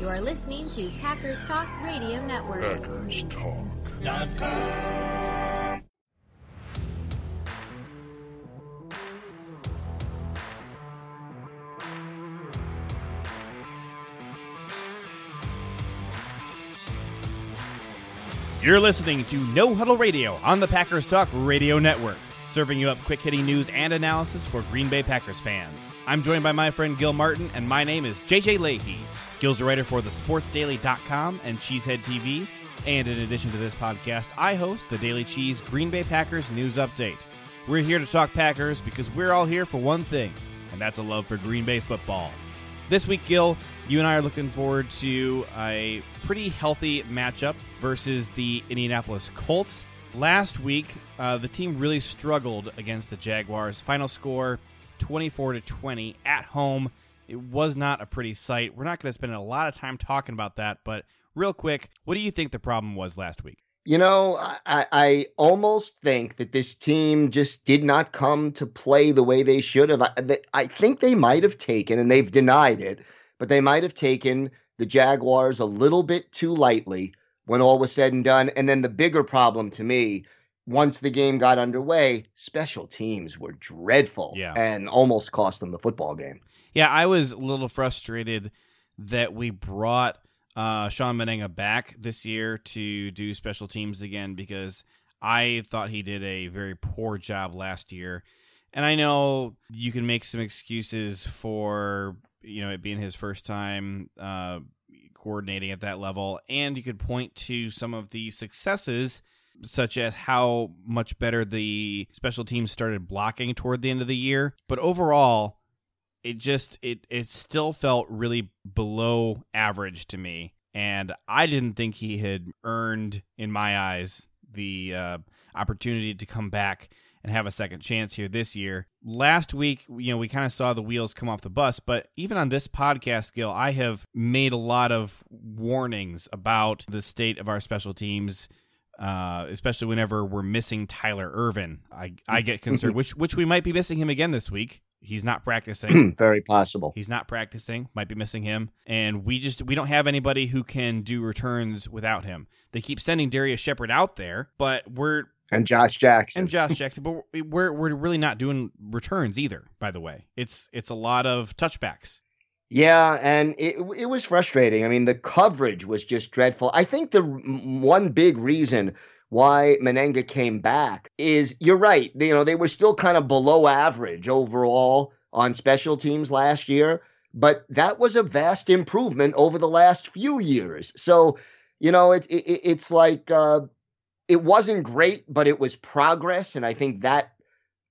You are listening to Packers Talk Radio Network. Packers Talk. You're listening to No Huddle Radio on the Packers Talk Radio Network, serving you up quick hitting news and analysis for Green Bay Packers fans. I'm joined by my friend Gil Martin, and my name is JJ Lahey. Gil's a writer for thesportsdaily.com and Cheesehead TV. And in addition to this podcast, I host the Daily Cheese Green Bay Packers News Update. We're here to talk Packers because we're all here for one thing, and that's a love for Green Bay football. This week, Gil, you and I are looking forward to a pretty healthy matchup versus the Indianapolis Colts. Last week, uh, the team really struggled against the Jaguars. Final score 24 to 20 at home. It was not a pretty sight. We're not going to spend a lot of time talking about that, but real quick, what do you think the problem was last week? You know, I, I almost think that this team just did not come to play the way they should have. I, I think they might have taken, and they've denied it, but they might have taken the Jaguars a little bit too lightly when all was said and done. And then the bigger problem to me, once the game got underway, special teams were dreadful Yeah. and almost cost them the football game. Yeah, I was a little frustrated that we brought uh, Shawn Mennenga back this year to do special teams again because I thought he did a very poor job last year. And I know you can make some excuses for you know it being his first time uh, coordinating at that level, and you could point to some of the successes such as how much better the special teams started blocking toward the end of the year. But overall, it just it it still felt really below average to me. And i didn't think he had earned in my eyes the uh, opportunity to come back and have a second chance here this year. Last week you know we kind of saw the wheels come off the bus but even on this podcast Gil, i have made a lot of warnings about the state of our special teams uh, especially whenever we're missing Tyler Ervin, I I get concerned, which which we might be missing him again this week. He's not practicing. Very possible. He's not practicing. Might be missing him. And we just we don't have anybody who can do returns without him. They keep sending Darrius Shepherd out there, but we're And Josh Jackson. and Josh Jackson, but we're we're really not doing returns either. By the way, it's it's a lot of touchbacks. Yeah, and it it was frustrating. I mean, the coverage was just dreadful. I think the one big reason why Mennenga came back is you're right. You know, they were still kind of below average overall on special teams last year, but that was a vast improvement over the last few years. So, you know, it, it it's like uh, it wasn't great, but it was progress, and I think that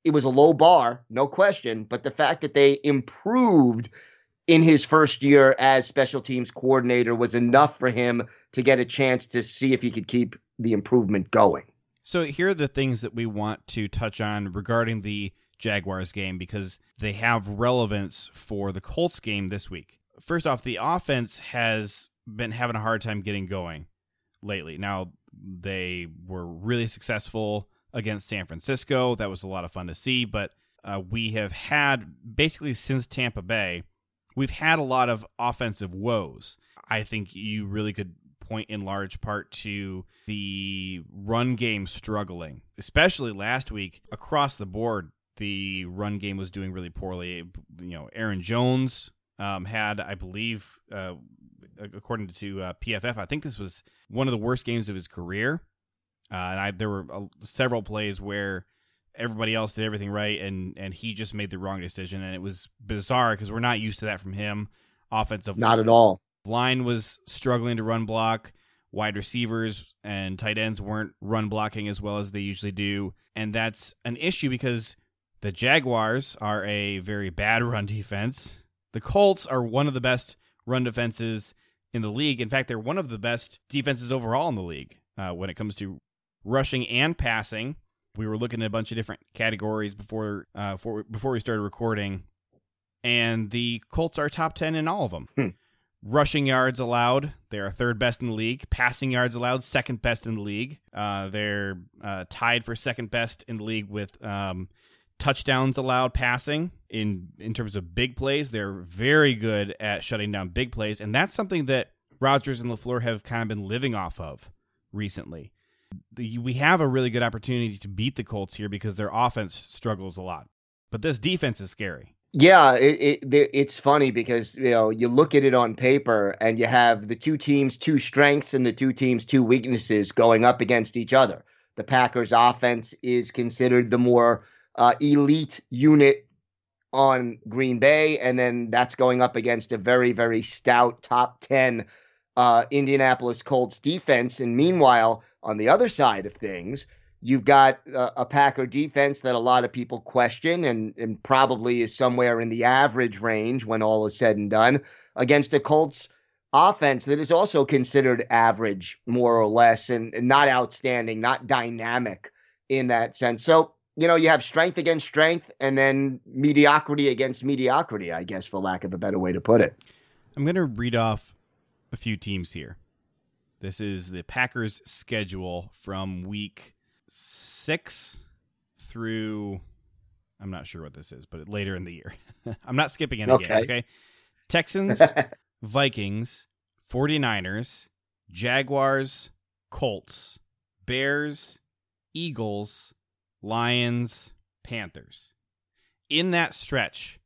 it was a low bar, no question. But the fact that they improved in his first year as special teams coordinator was enough for him to get a chance to see if he could keep the improvement going. So here are the things that we want to touch on regarding the Jaguars game because they have relevance for the Colts game this week. First off, the offense has been having a hard time getting going lately. Now, they were really successful against San Francisco. That was a lot of fun to see, but uh, we have had basically since Tampa Bay, we've had a lot of offensive woes. I think you really could point in large part to the run game struggling, especially last week across the board. The run game was doing really poorly. You know, Aaron Jones um, had, I believe, uh, according to uh, PFF, I think this was one of the worst games of his career. Uh, and I, there were uh, several plays where everybody else did everything right, and and he just made the wrong decision, and it was bizarre because we're not used to that from him. Offensive Not at all. Line was struggling to run block. Wide receivers and tight ends weren't run blocking as well as they usually do, and that's an issue because the Jaguars are a very bad run defense. The Colts are one of the best run defenses in the league. In fact, they're one of the best defenses overall in the league uh, when it comes to rushing and passing. We were looking at a bunch of different categories before uh, before, before we started recording, and the Colts are top ten in all of them. Hmm. Rushing yards allowed, they are third best in the league. Passing yards allowed, second best in the league. Uh, they're uh, tied for second best in the league with um, touchdowns allowed passing in in terms of big plays. They're very good at shutting down big plays, and that's something that Rodgers and LaFleur have kind of been living off of recently. The, we have a really good opportunity to beat the Colts here because their offense struggles a lot. But this defense is scary. Yeah, it, it, it's funny because you know you look at it on paper and you have the two teams' two strengths and the two teams' two weaknesses going up against each other. The Packers' offense is considered the more uh, elite unit on Green Bay, and then that's going up against a very, very stout top 10 uh, Indianapolis Colts defense. And meanwhile, on the other side of things, you've got a, a Packer defense that a lot of people question and, and probably is somewhere in the average range when all is said and done against a Colts offense that is also considered average, more or less, and, and not outstanding, not dynamic in that sense. So you know, you have strength against strength and then mediocrity against mediocrity, I guess, for lack of a better way to put it. I'm going to read off a few teams here. This is the Packers' schedule from week six through, I'm not sure what this is, but later in the year. I'm not skipping any okay. games, okay? Texans, Vikings, 49ers, Jaguars, Colts, Bears, Eagles, Lions, Panthers. In that stretch,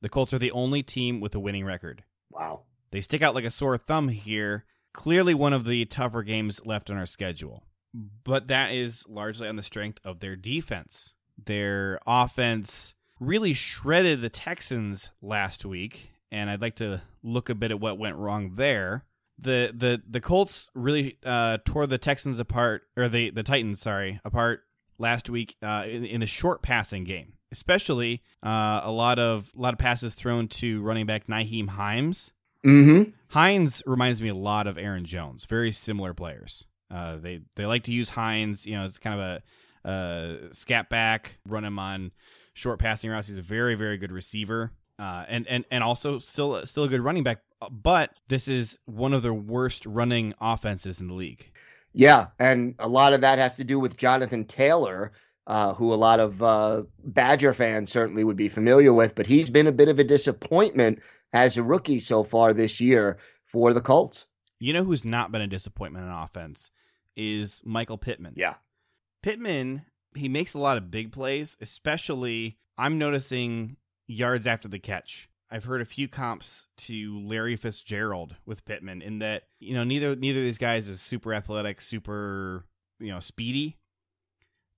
the Colts are the only team with a winning record. Wow. They stick out like a sore thumb here. Clearly, one of the tougher games left on our schedule. But that is largely on the strength of their defense. Their offense really shredded the Texans last week, and I'd like to look a bit at what went wrong there. The the the Colts really uh, tore the Texans apart, or the the Titans, sorry, apart last week uh, in, in the short passing game, especially uh, a lot of a lot of passes thrown to running back Nyheim Hines. Mm-hmm. Hines reminds me a lot of Aaron Jones. Very similar players. Uh, they they like to use Hines. You know, it's kind of a, scat back, run him on short passing routes. He's a very very good receiver. Uh, and and and also still still a good running back. But this is one of the worst running offenses in the league. Yeah, and a lot of that has to do with Jonathan Taylor, uh, who a lot of uh, Badger fans certainly would be familiar with, but he's been a bit of a disappointment as a rookie so far this year for the Colts. You know who's not been a disappointment in offense is Michael Pittman. Yeah. Pittman, he makes a lot of big plays, especially I'm noticing yards after the catch. I've heard a few comps to Larry Fitzgerald with Pittman in that you know neither neither of these guys is super athletic, super you know speedy,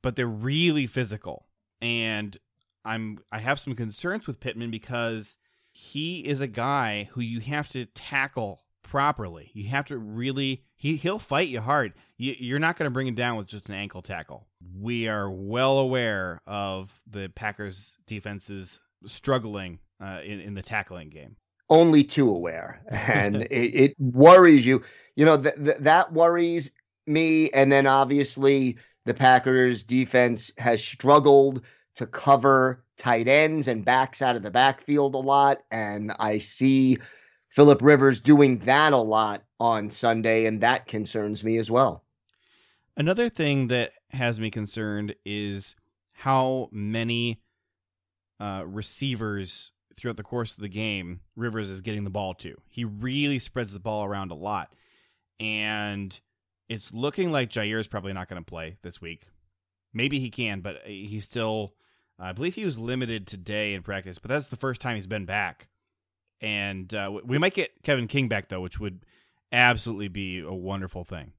but they're really physical. And I'm I have some concerns with Pittman because he is a guy who you have to tackle properly. You have to really he he'll fight you hard. You, you're not going to bring him down with just an ankle tackle. We are well aware of the Packers defenses struggling uh, in in the tackling game. Only too aware, and it, it, worries you. You know th- th- that worries me, and then obviously the Packers defense has struggled to cover tight ends and backs out of the backfield a lot, and I see Philip Rivers doing that a lot on Sunday, and that concerns me as well. Another thing that has me concerned is how many uh, receivers throughout the course of the game Rivers is getting the ball to. He really spreads the ball around a lot. And it's looking like Jaire is probably not going to play this week. Maybe he can, but he's still, I believe he was limited today in practice, but that's the first time he's been back. And uh, we might get Kevin King back, though, which would absolutely be a wonderful thing.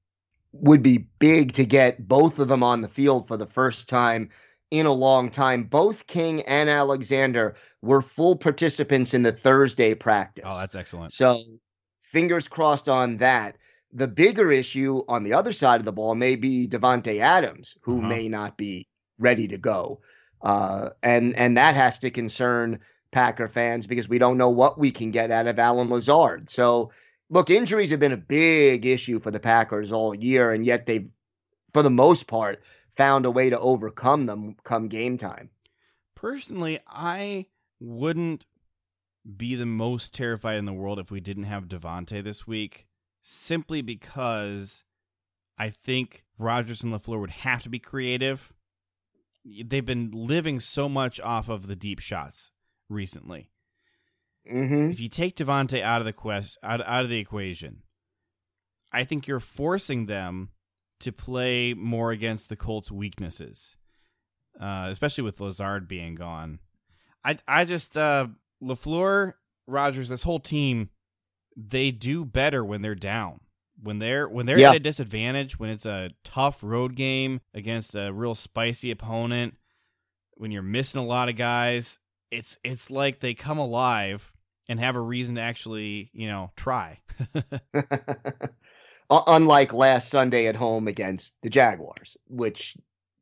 Would be big to get both of them on the field for the first time in a long time. Both King and Alexander were full participants in the Thursday practice. Oh, that's excellent. So fingers crossed on that. The bigger issue on the other side of the ball may be Davante Adams, who uh-huh. may not be ready to go. Uh, and and that has to concern Packer fans because we don't know what we can get out of Allen Lazard. So look, injuries have been a big issue for the Packers all year, and yet they've, for the most part, found a way to overcome them come game time. Personally, I wouldn't be the most terrified in the world if we didn't have Davante this week, simply because I think Rodgers and LaFleur would have to be creative. They've been living so much off of the deep shots recently. Mm-hmm. If you take Davante out of the quest out, out of the equation, I think you're forcing them to play more against the Colts' weaknesses, uh, especially with Lazard being gone. I I just uh, Lafleur, Rodgers, this whole team, they do better when they're down. When they're when they're Yeah. at a disadvantage, when it's a tough road game against a real spicy opponent, when you're missing a lot of guys, it's it's like they come alive and have a reason to actually, you know, try. Unlike last Sunday at home against the Jaguars, which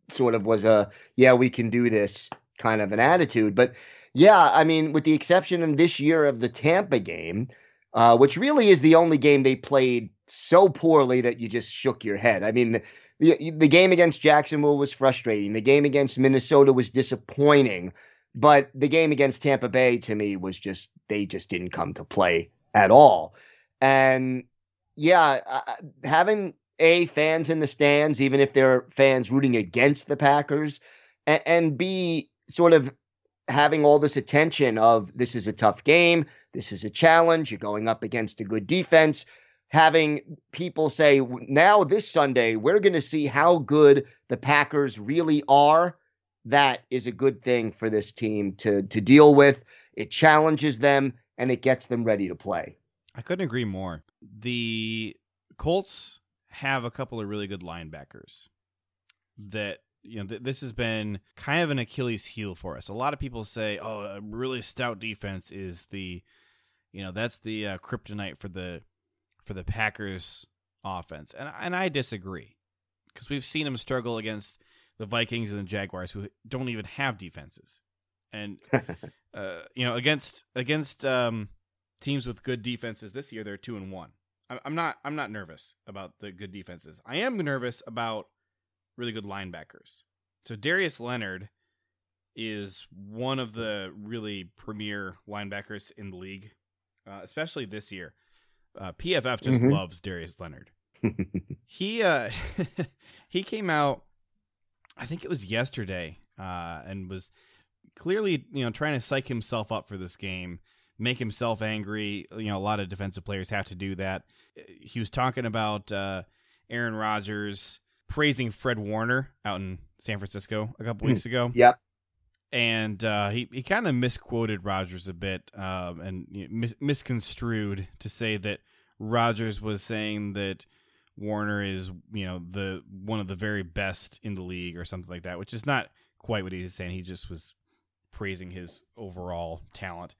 sort of was a yeah we can do this kind of an attitude. But yeah, I mean, with the exception of this year of the Tampa game, uh, which really is the only game they played so poorly that you just shook your head. I mean, the, the the game against Jacksonville was frustrating. The game against Minnesota was disappointing, but the game against Tampa Bay to me was just they just didn't come to play at all. And yeah, uh, having a fans in the stands, even if they're fans rooting against the Packers, and, and b sort of having all this attention of this is a tough game, this is a challenge, you're going up against a good defense. Having people say now this Sunday we're going to see how good the Packers really are. That is a good thing for this team to to deal with. It challenges them and it gets them ready to play. I couldn't agree more. The Colts have a couple of really good linebackers that you know th- this has been kind of an Achilles heel for us. A lot of people say, "Oh, a really stout defense is the you know, that's the uh, kryptonite for the for the Packers offense." And and I disagree. Cuz we've seen them struggle against the Vikings and the Jaguars who don't even have defenses. And uh, you know, against against um teams with good defenses this year they're two and one. I- i'm not i'm not nervous about the good defenses. I am nervous about really good linebackers. So darius leonard is one of the really premier linebackers in the league uh, especially this year. Uh, pff just Mhm. loves darius leonard. He uh he came out i think it was yesterday uh and was clearly you know trying to psych himself up for this game make himself angry you know a lot of defensive players have to do that he was talking about uh aaron rodgers praising fred warner out in san francisco a couple Hmm. weeks ago yep. and uh, he he kind of misquoted Rodgers a bit um, and you know, mis- misconstrued to say that Rodgers was saying that Warner is you know the one of the very best in the league or something like that, which is not quite what he was saying. He just was praising his overall talent.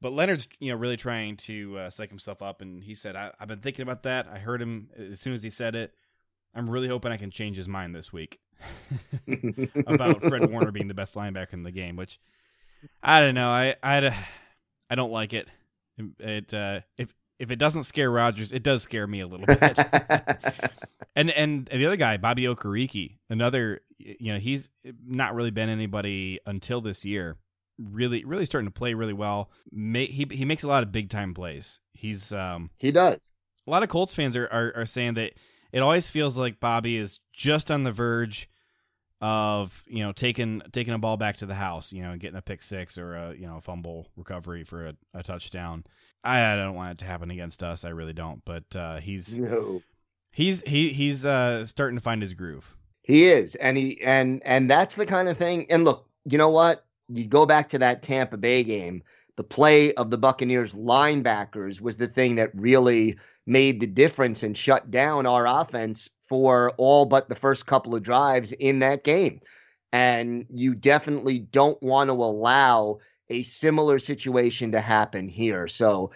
But Leonard's you know really trying to uh, psych himself up, and he said, I, "I've been thinking about that. I heard him as soon as he said it. I'm really hoping I can change his mind this week." about Fred Warner being the best linebacker in the game, which I don't know. I I, I don't like it. It uh, if if it doesn't scare Rodgers, it does scare me a little bit. and and the other guy, Bobby Okereke, another you know he's not really been anybody until this year. Really, really starting to play really well. He he makes a lot of big time plays. He's um he does. a lot of Colts fans are, are, are saying that it always feels like Bobby is just on the verge of you know taking taking a ball back to the house, you know, getting a pick six or a you know fumble recovery for a, a touchdown. I, I don't want it to happen against us. I really don't. But uh, he's No. he's he he's uh, starting to find his groove. He is, and he and and that's the kind of thing. And look, you know what? You go back to that Tampa Bay game. The play of the Buccaneers linebackers was the thing that really made the difference and shut down our offense for all but the first couple of drives in that game. And you definitely don't want to allow a similar situation to happen here. So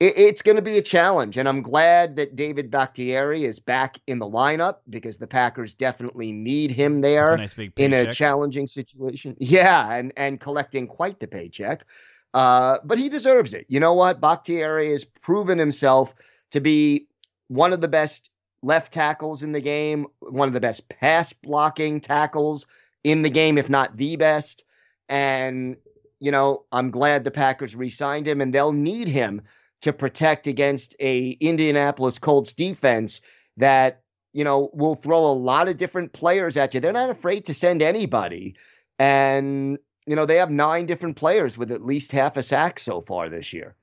it, it's going to be a challenge. And I'm glad that David Bakhtiari is back in the lineup because the Packers definitely need him It's a there nice in a challenging situation. Yeah, and and collecting quite the paycheck. Uh, but he deserves it. You know what? Bakhtiari has proven himself to be one of the best left tackles in the game, one of the best pass blocking tackles in the game, if not the best. And you know, I'm glad the Packers re-signed him, and they'll need him to protect against a Indianapolis Colts defense that you know will throw a lot of different players at you. They're not afraid to send anybody, and you know they have nine different players with at least half a sack so far this year.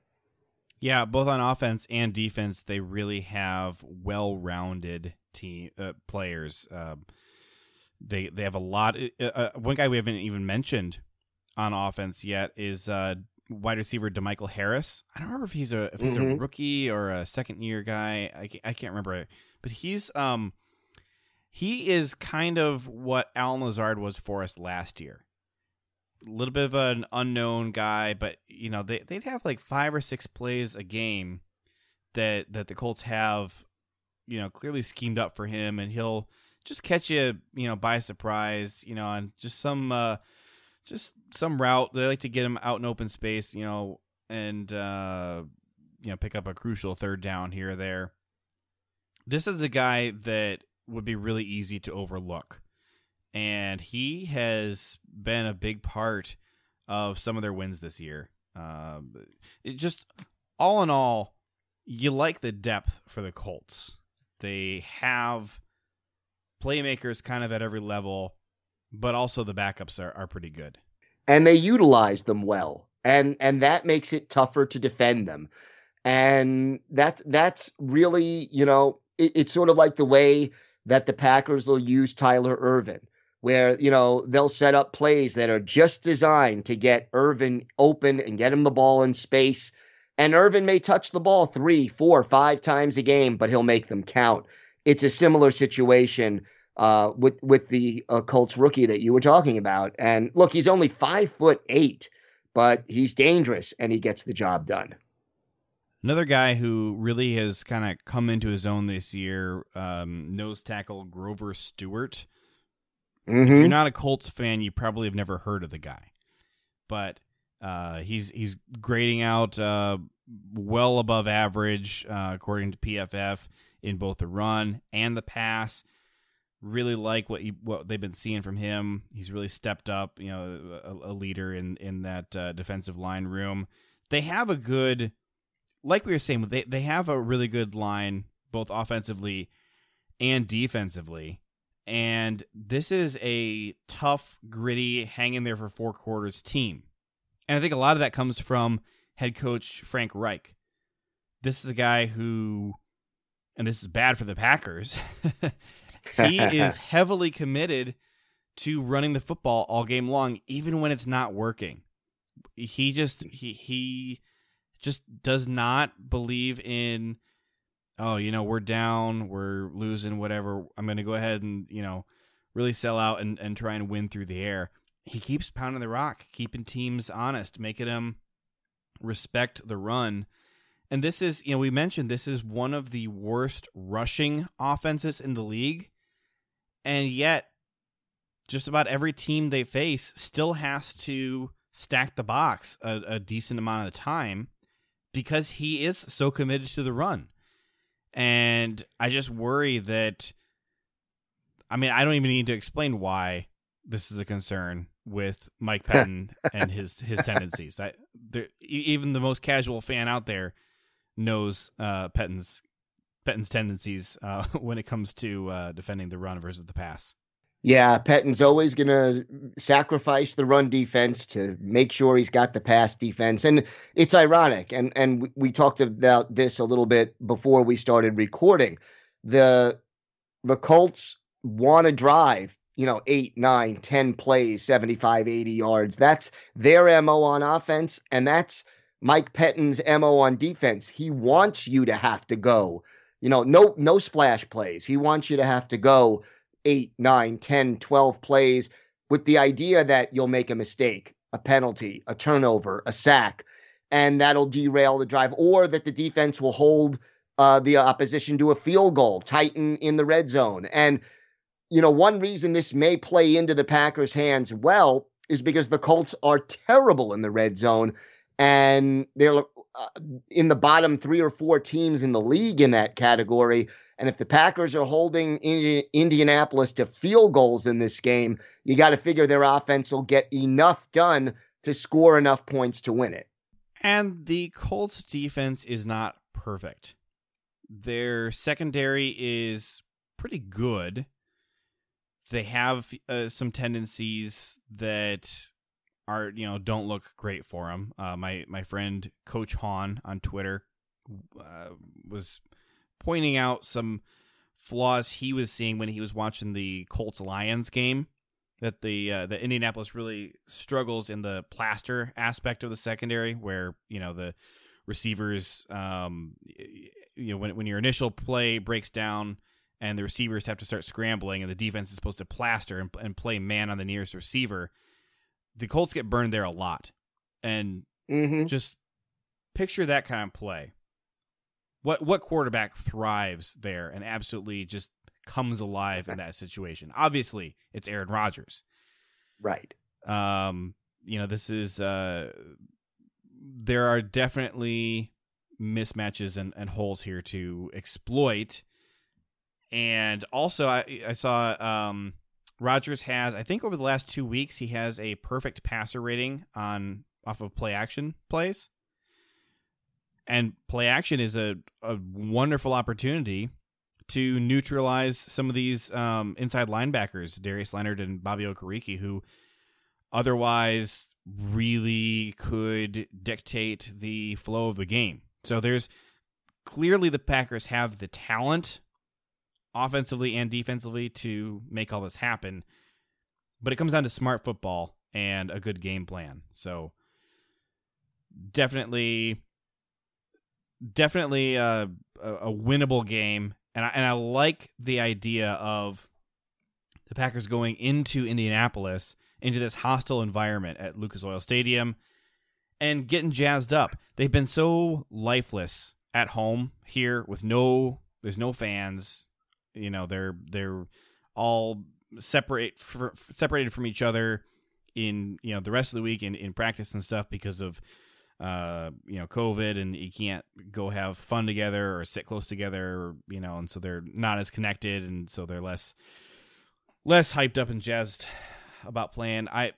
Yeah, both on offense and defense, they really have well-rounded team uh, players. Uh, they they have a lot. Uh, uh, one guy we haven't even mentioned on offense yet is uh, wide receiver Demichael Harris. I don't remember if he's a if he's Mhm. a rookie or a second year guy. I can't, I can't remember, but he's um he is kind of what Allen Lazard was for us last year. A little bit of an unknown guy, but you know they they'd have like five or six plays a game that that the Colts have, you know, clearly schemed up for him, and he'll just catch you, you know, by surprise, you know, on just some uh just some route. They like to get him out in open space, you know, and uh you know pick up a crucial third down here or there. This is a guy that would be really easy to overlook. And he has been a big part of some of their wins this year. Um, it just all in all, you like the depth for the Colts. They have playmakers kind of at every level, but also the backups are, are pretty good. and they utilize them well and and that makes it tougher to defend them. And that's that's really you know it, it's sort of like the way that the packers will use tyler ervin where you know they'll set up plays that are just designed to get ervin open and get him the ball in space. And ervin may touch the ball three four five times a game but he'll make them count. It's a similar situation uh, with with the uh, Colts rookie that you were talking about. And look, he's only five foot eight, but he's dangerous and he gets the job done. Another guy who really has kind of come into his own this year, um, nose tackle Grover Stewart. If Mhm. you're not a Colts fan, you probably have never heard of the guy, but uh, he's he's grading out uh, well above average uh, according to PFF in both the run and the pass. Really like what what they've been seeing from him. He's really stepped up, you know, a, a leader in in that uh, defensive line room. They have a good, like we were saying, they they have a really good line both offensively and defensively. And this is a tough, gritty, hang in there for four quarters team. And I think a lot of that comes from head coach Frank Reich. This is a guy who, and this is bad for the Packers, he is heavily committed to running the football all game long, even when it's not working. He just he he just does not believe in oh, you know, we're down, we're losing, whatever. I'm gonna go ahead and, you know, really sell out and, and try and win through the air. He keeps pounding the rock, keeping teams honest, making them respect the run. And this is, you know, we mentioned this is one of the worst rushing offenses in the league. And yet, just about every team they face still has to stack the box a, a decent amount of the time because he is so committed to the run. And I just worry that, I mean, I don't even need to explain why this is a concern with Mike Pettine and his his tendencies. I, even the most casual fan out there knows uh, Pettine's Pettine's tendencies uh, when it comes to uh, defending the run versus the pass. Yeah, Pettine's always going to sacrifice the run defense to make sure he's got the pass defense. And it's ironic. And and we, talked about this a little bit before we started recording. The the Colts want to drive, you know, eight, nine, ten plays, 75, 80 yards. That's their MO on offense. And that's Mike Pettine's MO on defense. He wants you to have to go, you know, no no splash plays. He wants you to have to go eight, nine, 10, 12 plays with the idea that you'll make a mistake, a penalty, a turnover, a sack, and that'll derail the drive, or that the defense will hold uh, the opposition to a field goal, tighten in the red zone. And, you know, one reason this may play into the Packers' hands well is because the Colts are terrible in the red zone and they're uh, in the bottom three or four teams in the league in that category. And if the Packers are holding Indi- Indianapolis to field goals in this game, you got to figure their offense will get enough done to score enough points to win it. And the Colts defense is not perfect. Their secondary is pretty good. They have uh, some tendencies that are, you know, don't look great for him. Uh, my my friend Coach Hahn on Twitter, uh, was pointing out some flaws he was seeing when he was watching the Colts Lions game. That the uh, the Indianapolis really struggles in the plaster aspect of the secondary, where you know the receivers, um, you know, when when your initial play breaks down and the receivers have to start scrambling, and the defense is supposed to plaster and, and play man on the nearest receiver, the Colts get burned there a lot, and Mm-hmm. just picture that kind of play. What what quarterback thrives there and absolutely just comes alive in that situation? Obviously, it's Aaron Rodgers. Right. Um, you know, this is uh there are definitely mismatches and, and holes here to exploit. And also I I saw um Rodgers has I think over the last 2 weeks he has a perfect passer rating on off of play action plays. And play action is a, a wonderful opportunity to neutralize some of these um, inside linebackers, Darius Leonard and Bobby Okereke, who otherwise really could dictate the flow of the game. So there's clearly the Packers have the talent offensively and defensively to make all this happen. But it comes down to smart football and a good game plan. So definitely definitely uh, a, a winnable game and I, and I like the idea of the Packers going into Indianapolis into this hostile environment at Lucas Oil Stadium and getting jazzed up. They've been so lifeless at home here with no there's no fans. You know, they're they're all separate separated from each other in you know the rest of the week in, in practice and stuff because of uh, you know, COVID and you can't go have fun together or sit close together, or, you know, and so they're not as connected and so they're less less hyped up and jazzed about playing. I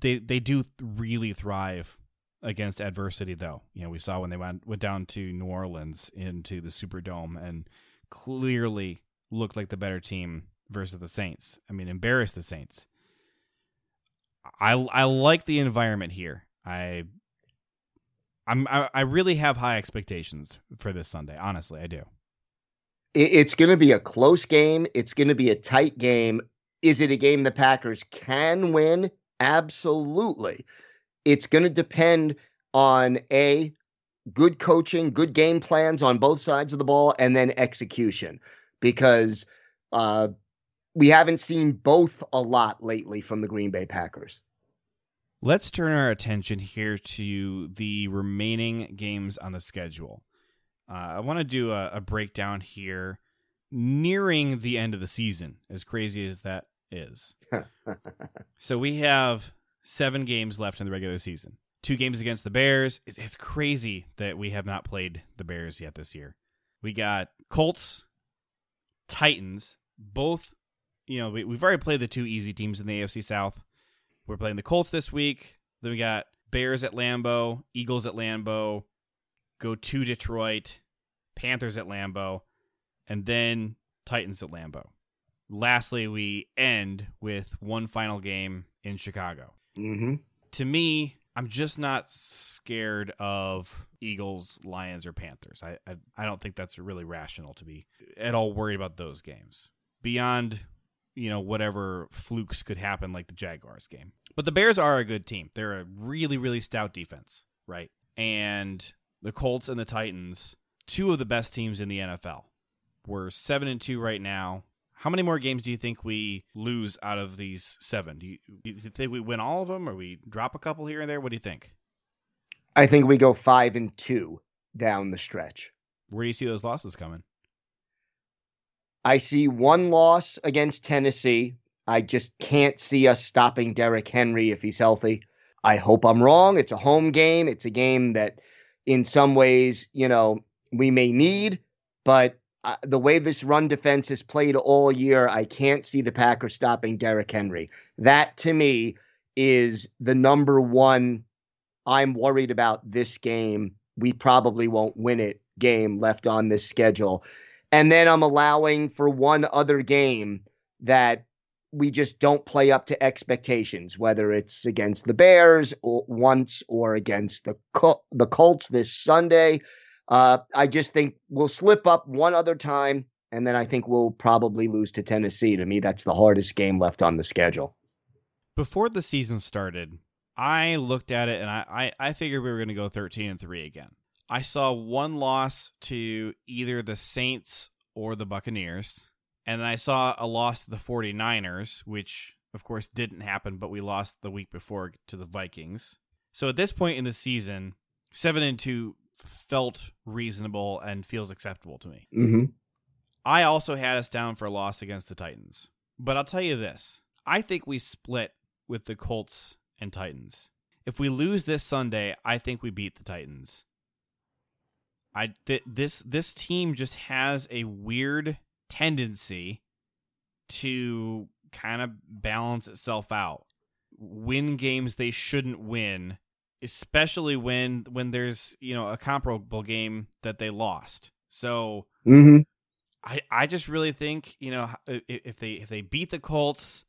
they they do really thrive against adversity though. You know, we saw when they went went down to New Orleans into the Superdome and clearly looked like the better team versus the Saints. I mean, embarrassed the Saints. I I like the environment here. I I'm I, I really have high expectations for this Sunday. Honestly, I do. It's going to be a close game. It's going to be a tight game. Is it a game the Packers can win? Absolutely. It's going to depend on a good coaching, good game plans on both sides of the ball, and then execution. Because uh, we haven't seen both a lot lately from the Green Bay Packers. Let's turn our attention here to the remaining games on the schedule. Uh, I want to do a, a, breakdown here nearing the end of the season, as crazy as that is. so we have seven games left in the regular season. Two games against the Bears. It's, it's crazy that we have not played the Bears yet this year. We got Colts, Titans, both. You know, we, we've already played the two easy teams in the AFC South. We're playing the Colts this week. Then we got Bears at Lambeau, Eagles at Lambeau, go to Detroit, Panthers at Lambeau, and then Titans at Lambeau. Lastly, we end with one final game in Chicago. Mm-hmm. To me, I'm just not scared of Eagles, Lions, or Panthers. I, I I don't think that's really rational to be at all worried about those games. Beyond you know whatever flukes could happen like the Jaguars game. But the Bears are a good team. They're a really really stout defense, right? And the Colts and the Titans, two of the best teams in the NFL. We're 7 and 2 right now. How many more games do you think we lose out of these 7? Do you, do you think we win all of them or we drop a couple here and there? What do you think? I think we go 5 and 2 down the stretch. Where do you see those losses coming? I see one loss against Tennessee. I just can't see us stopping Derrick Henry if he's healthy. I hope I'm wrong. It's a home game. It's a game that, in some ways, you know, we may need, but uh, the way this run defense has played all year, I can't see the Packers stopping Derrick Henry. That to me is the number one I'm worried about this game. We probably won't win it game left on this schedule. And then I'm allowing for one other game that we just don't play up to expectations, whether it's against the Bears or once or against the Col- the Colts this Sunday. Uh, I just think we'll slip up one other time, and then I think we'll probably lose to Tennessee. To me, that's the hardest game left on the schedule. Before the season started, I looked at it and I, I, I figured we were going to go 13 and 3 again. I saw one loss to either the Saints or the Buccaneers. And then I saw a loss to the 49ers, which of course didn't happen, but we lost the week before to the Vikings. So at this point in the season, 7 and 2 felt reasonable and feels acceptable to me. Mm-hmm. I also had us down for a loss against the Titans. But I'll tell you this I think we split with the Colts and Titans. If we lose this Sunday, I think we beat the Titans. I th- this this team just has a weird tendency to kind of balance itself out. Win games they shouldn't win, especially when when there's, you know, a comparable game that they lost. So Mm-hmm. I, I just really think you know if they if they beat the Colts,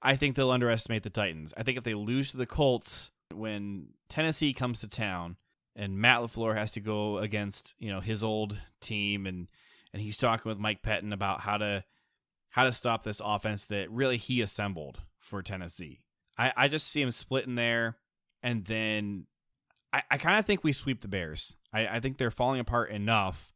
I think they'll underestimate the Titans. I think if they lose to the Colts when Tennessee comes to town and Matt Lafleur has to go against you know his old team and and he's talking with Mike Pettine about how to how to stop this offense that really he assembled for Tennessee. I I just see him splitting there, and then I I kind of think we sweep the Bears. I I think they're falling apart enough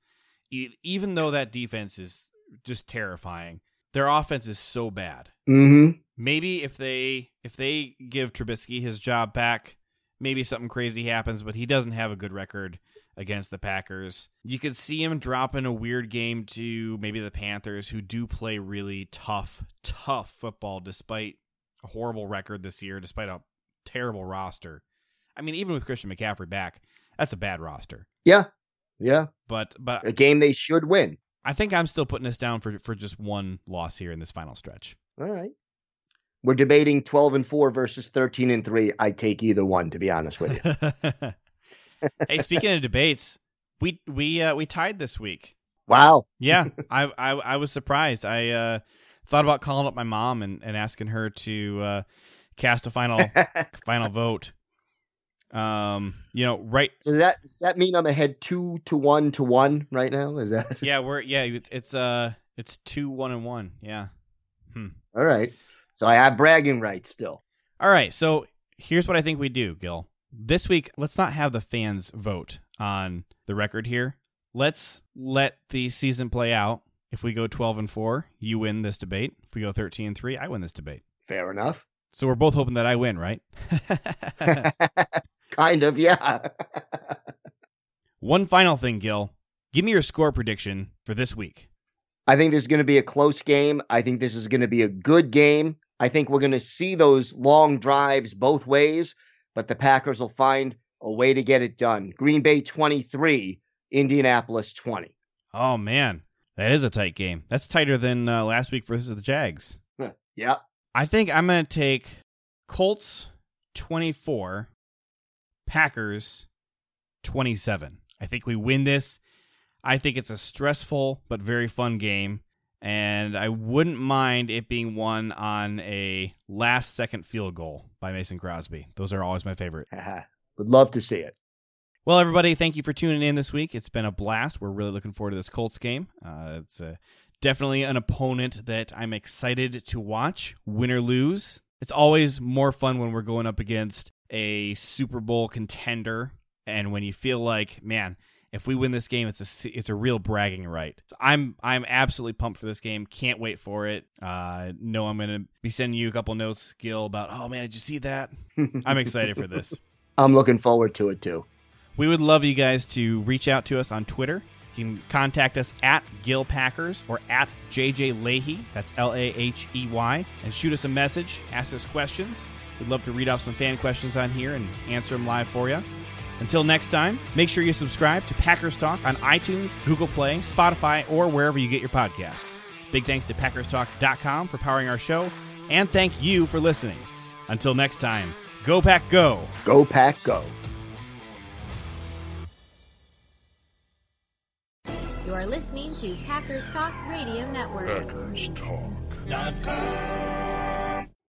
even though that defense is just terrifying, their offense is so bad. Mm-hmm. Maybe if they if they give Trubisky his job back, maybe something crazy happens. But he doesn't have a good record against the Packers. You could see him dropping a weird game to maybe the Panthers, who do play really tough, tough football despite a horrible record this year, despite a terrible roster. I mean, even with Christian McCaffrey back, that's a bad roster. Yeah, yeah. But but a game they should win. I think I'm still putting this down for for just one loss here in this final stretch. All right. We're debating 12 and 4 versus 13 and 3. I take either one to be honest with you. hey, speaking of debates, we we uh, we tied this week. Wow. Yeah, I, I I was surprised. I uh, thought about calling up my mom and, and asking her to uh, cast a final final vote. Um, you know, right. So does that does that mean I'm ahead two to one to one right now? Is that? Yeah, we're yeah. It's, it's uh, it's two one and one. Yeah. Hmm. All right. So I have bragging rights still. All right. So here's what I think we do, Gil. This week, let's not have the fans vote on the record here. Let's let the season play out. If we go 12 and 4, you win this debate. If we go 13 and 3, I win this debate. Fair enough. So we're both hoping that I win, right? kind of, yeah. One final thing, Gil. Give me your score prediction for this week. I think there's going to be a close game. I think this is going to be a good game. I think we're going to see those long drives both ways, but the Packers will find a way to get it done. Green Bay 23, Indianapolis 20. Oh, man. That is a tight game. That's tighter than uh, last week versus the Jags. yeah. I think I'm going to take Colts 24, Packers 27. I think we win this. I think it's a stressful but very fun game. And I wouldn't mind it being won on a last second field goal by Mason Crosby. Those are always my favorite. Would love to see it. Well, everybody, thank you for tuning in this week. It's been a blast. We're really looking forward to this Colts game. Uh, it's a, definitely an opponent that I'm excited to watch, win or lose. It's always more fun when we're going up against a Super Bowl contender, and when you feel like, man, if we win this game, it's a it's a real bragging right. So I'm I'm absolutely pumped for this game. Can't wait for it. Uh, know I'm gonna be sending you a couple notes, Gil, about oh man, did you see that? I'm excited for this. I'm looking forward to it too. We would love you guys to reach out to us on Twitter. You can contact us at Gil Packers or at JJ Lahey, That's L A H E Y. And shoot us a message, ask us questions. We'd love to read out some fan questions on here and answer them live for you. Until next time, make sure you subscribe to Packers Talk on iTunes, Google Play, Spotify, or wherever you get your podcasts. Big thanks to PackersTalk.com for powering our show, and thank you for listening. Until next time, go Pack Go! Go Pack Go! Are listening to Packers Talk Radio Network. Packers Talk.